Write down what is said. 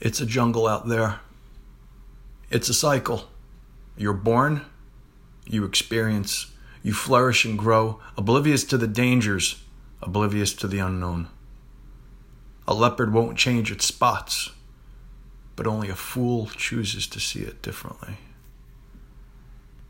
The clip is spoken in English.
It's a jungle out there. It's a cycle. You're born, you experience, you flourish and grow, oblivious to the dangers, oblivious to the unknown. A leopard won't change its spots, but only a fool chooses to see it differently.